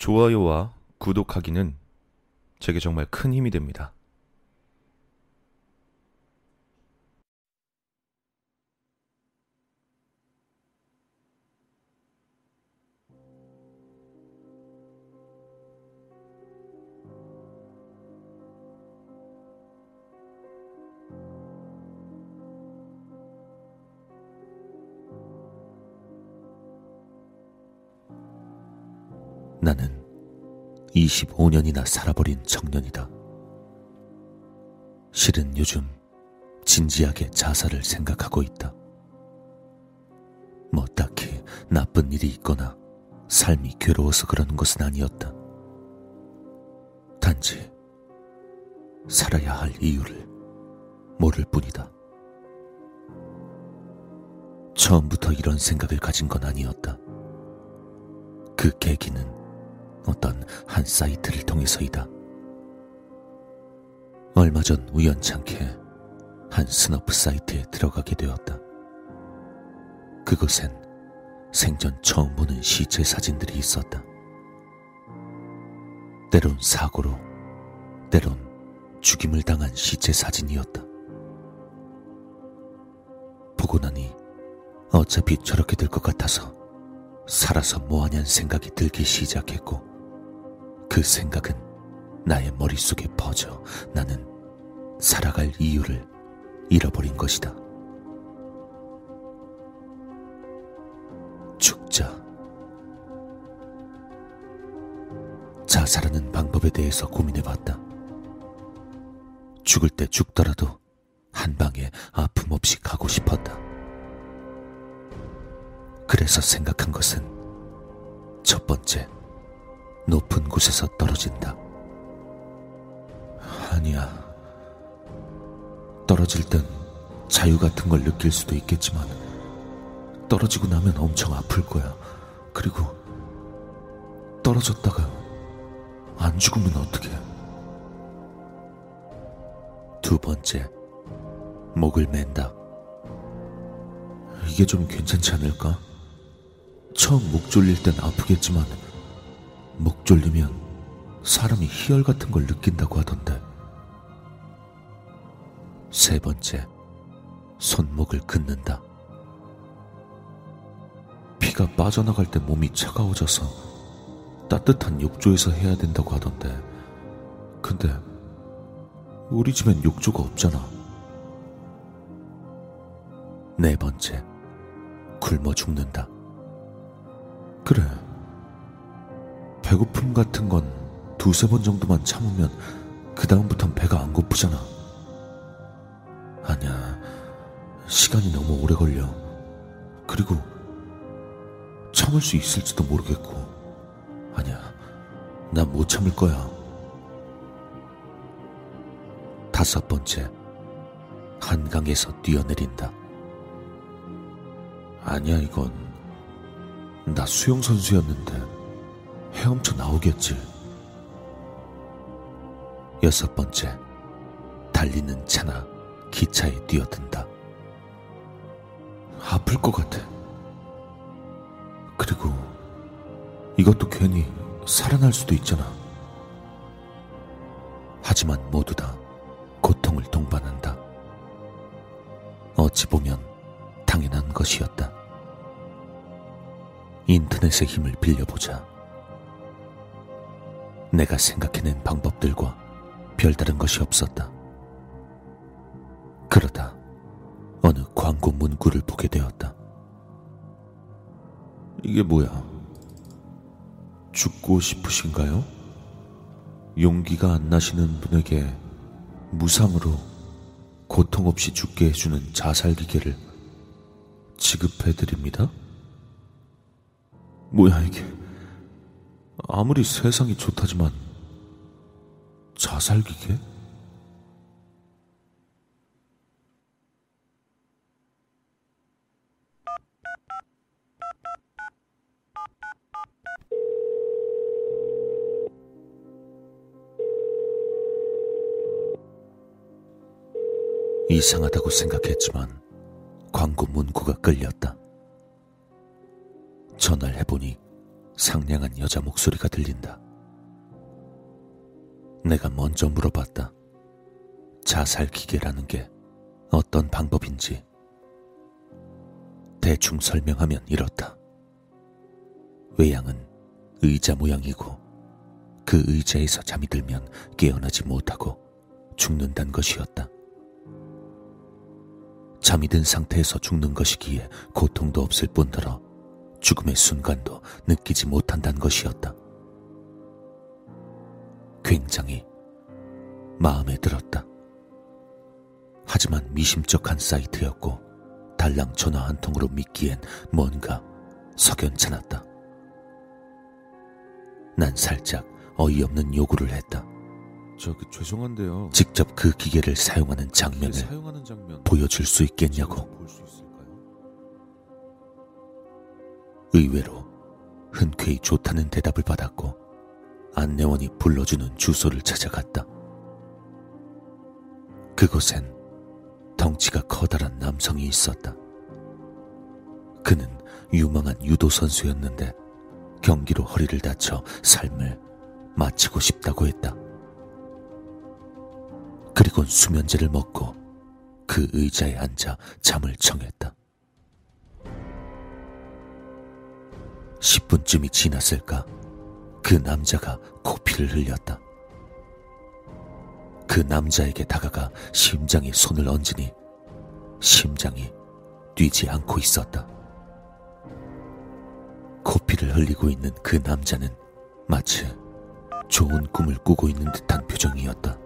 좋아요와 구독하기는 제게 정말 큰 힘이 됩니다. 나는 25년이나 살아버린 청년이다. 실은 요즘 진지하게 자살을 생각하고 있다. 뭐 딱히 나쁜 일이 있거나 삶이 괴로워서 그러는 것은 아니었다. 단지 살아야 할 이유를 모를 뿐이다. 처음부터 이런 생각을 가진 건 아니었다. 그 계기는 어떤 한 사이트를 통해서이다. 얼마 전 우연찮게 한 snuff 사이트에 들어가게 되었다. 그곳엔 생전 처음 보는 시체 사진들이 있었다. 때론 사고로, 때론 죽임을 당한 시체 사진이었다. 보고 나니 어차피 저렇게 될 것 같아서 살아서 뭐하냐는 생각이 들기 시작했고, 그 생각은 나의 머릿속에 퍼져 나는 살아갈 이유를 잃어버린 것이다. 죽자. 자살하는 방법에 대해서 고민해봤다. 죽을 때 죽더라도 한 방에 아픔 없이 가고 싶었다. 그래서 생각한 것은 첫 번째, 높은 곳에서 떨어진다. 아니야. 떨어질 땐 자유 같은 걸 느낄 수도 있겠지만, 떨어지고 나면 엄청 아플 거야. 그리고 떨어졌다가 안 죽으면 어떡해. 두 번째, 목을 맨다. 이게 좀 괜찮지 않을까? 처음 목 졸릴 땐 아프겠지만, 목 졸리면 사람이 희열 같은 걸 느낀다고 하던데. 세 번째, 손목을 긋는다. 피가 빠져나갈 때 몸이 차가워져서 따뜻한 욕조에서 해야 된다고 하던데. 근데 우리 집엔 욕조가 없잖아. 네 번째, 굶어 죽는다. 그래. 배고픔 같은 건 두세 번 정도만 참으면 그다음부턴 배가 안 고프잖아. 아니야. 시간이 너무 오래 걸려. 그리고 참을 수 있을지도 모르겠고. 아니야. 난못 참을 거야. 다섯 번째. 한강에서 뛰어내린다. 아니야, 이건. 나 수영선수였는데. 헤엄쳐 나오겠지. 여섯 번째, 달리는 차나 기차에 뛰어든다. 아플 것 같아. 그리고 이것도 괜히 살아날 수도 있잖아. 하지만 모두 다 고통을 동반한다. 어찌 보면 당연한 것이었다. 인터넷의 힘을 빌려보자. 내가 생각해낸 방법들과 별다른 것이 없었다. 그러다 어느 광고 문구를 보게 되었다. 이게 뭐야? 죽고 싶으신가요? 용기가 안 나시는 분에게 무상으로 고통 없이 죽게 해주는 자살 기계를 지급해드립니다? 뭐야, 이게. 아무리 세상이 좋다지만 자살기계? 이상하다고 생각했지만 광고 문구가 끌렸다. 전화를 해보니 상냥한 여자 목소리가 들린다. 내가 먼저 물어봤다. 자살 기계라는 게 어떤 방법인지. 대충 설명하면 이렇다. 외양은 의자 모양이고 그 의자에서 잠이 들면 깨어나지 못하고 죽는단 것이었다. 잠이 든 상태에서 죽는 것이기에 고통도 없을 뿐더러 죽음의 순간도 느끼지 못한다는 것이었다. 굉장히 마음에 들었다. 하지만 미심쩍한 사이트였고 달랑 전화 한 통으로 믿기엔 뭔가 석연찮았다. 난 살짝 어이없는 요구를 했다. 저기 죄송한데요. 직접 그 기계를 사용하는 장면을 사용하는 장면 보여줄 수 있겠냐고. 볼수 의외로 흔쾌히 좋다는 대답을 받았고 안내원이 불러주는 주소를 찾아갔다. 그곳엔 덩치가 커다란 남성이 있었다. 그는 유망한 유도 선수였는데 경기로 허리를 다쳐 삶을 마치고 싶다고 했다. 그리곤 수면제를 먹고 그 의자에 앉아 잠을 청했다. 10분쯤이 지났을까? 그 남자가 코피를 흘렸다. 그 남자에게 다가가 심장에 손을 얹으니 심장이 뛰지 않고 있었다. 코피를 흘리고 있는 그 남자는 마치 좋은 꿈을 꾸고 있는 듯한 표정이었다.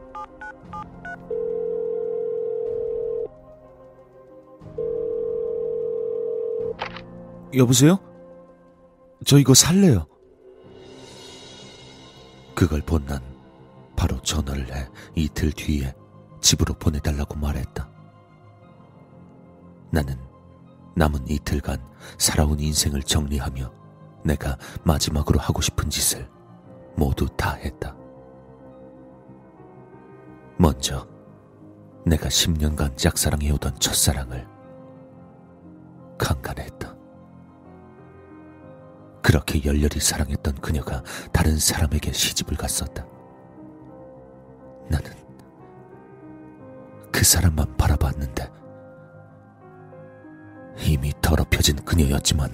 여보세요? 저 이거 살래요. 그걸 본 난 바로 전화를 해 이틀 뒤에 집으로 보내달라고 말했다. 나는 남은 이틀간 살아온 인생을 정리하며 내가 마지막으로 하고 싶은 짓을 모두 다 했다. 먼저 내가 10년간 짝사랑해오던 첫사랑을 강간했다. 그렇게 열렬히 사랑했던 그녀가 다른 사람에게 시집을 갔었다. 나는 그 사람만 바라봤는데 이미 더럽혀진 그녀였지만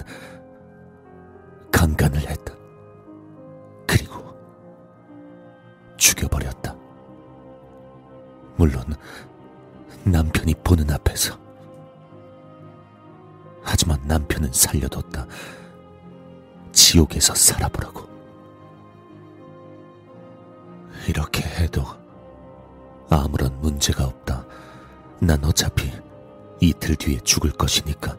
강간을 했다. 그리고 죽여버렸다. 물론 남편이 보는 앞에서. 하지만 남편은 살려뒀다. 지옥에서 살아보라고. 이렇게 해도 아무런 문제가 없다. 난 어차피 이틀 뒤에 죽을 것이니까.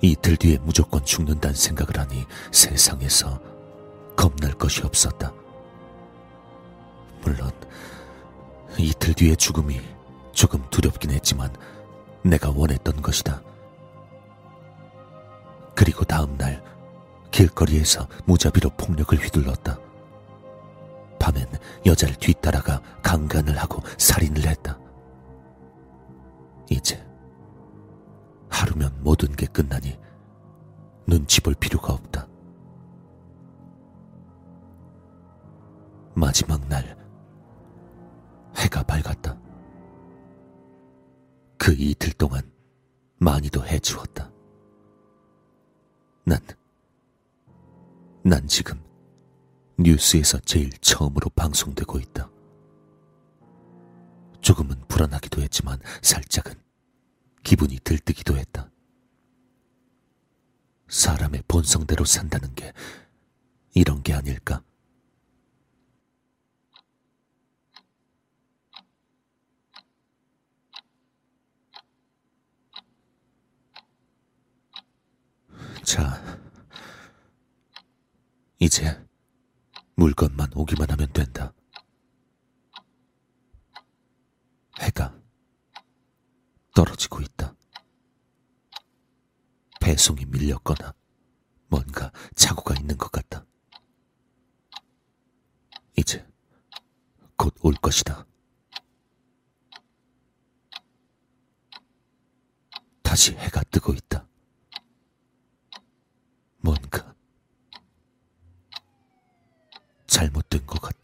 이틀 뒤에 무조건 죽는다는 생각을 하니 세상에서 겁날 것이 없었다. 물론 이틀 뒤의 죽음이 조금 두렵긴 했지만 내가 원했던 것이다. 그리고 다음 날 길거리에서 무자비로 폭력을 휘둘렀다. 밤엔 여자를 뒤따라가 강간을 하고 살인을 했다. 이제 하루면 모든 게 끝나니 눈치 볼 필요가 없다. 마지막 날 해가 밝았다. 그 이틀 동안 많이도 해치웠다. 난, 난 지금 뉴스에서 제일 처음으로 방송되고 있다. 조금은 불안하기도 했지만 살짝은 기분이 들뜨기도 했다. 사람의 본성대로 산다는 게 이런 게 아닐까? 자, 이제 물건만 오기만 하면 된다. 해가 떨어지고 있다. 배송이 밀렸거나 뭔가 착오가 있는 것 같다. 이제 곧 올 것이다. 다시 해가 뜨고 있다. 뭔가 잘못된 것 같아.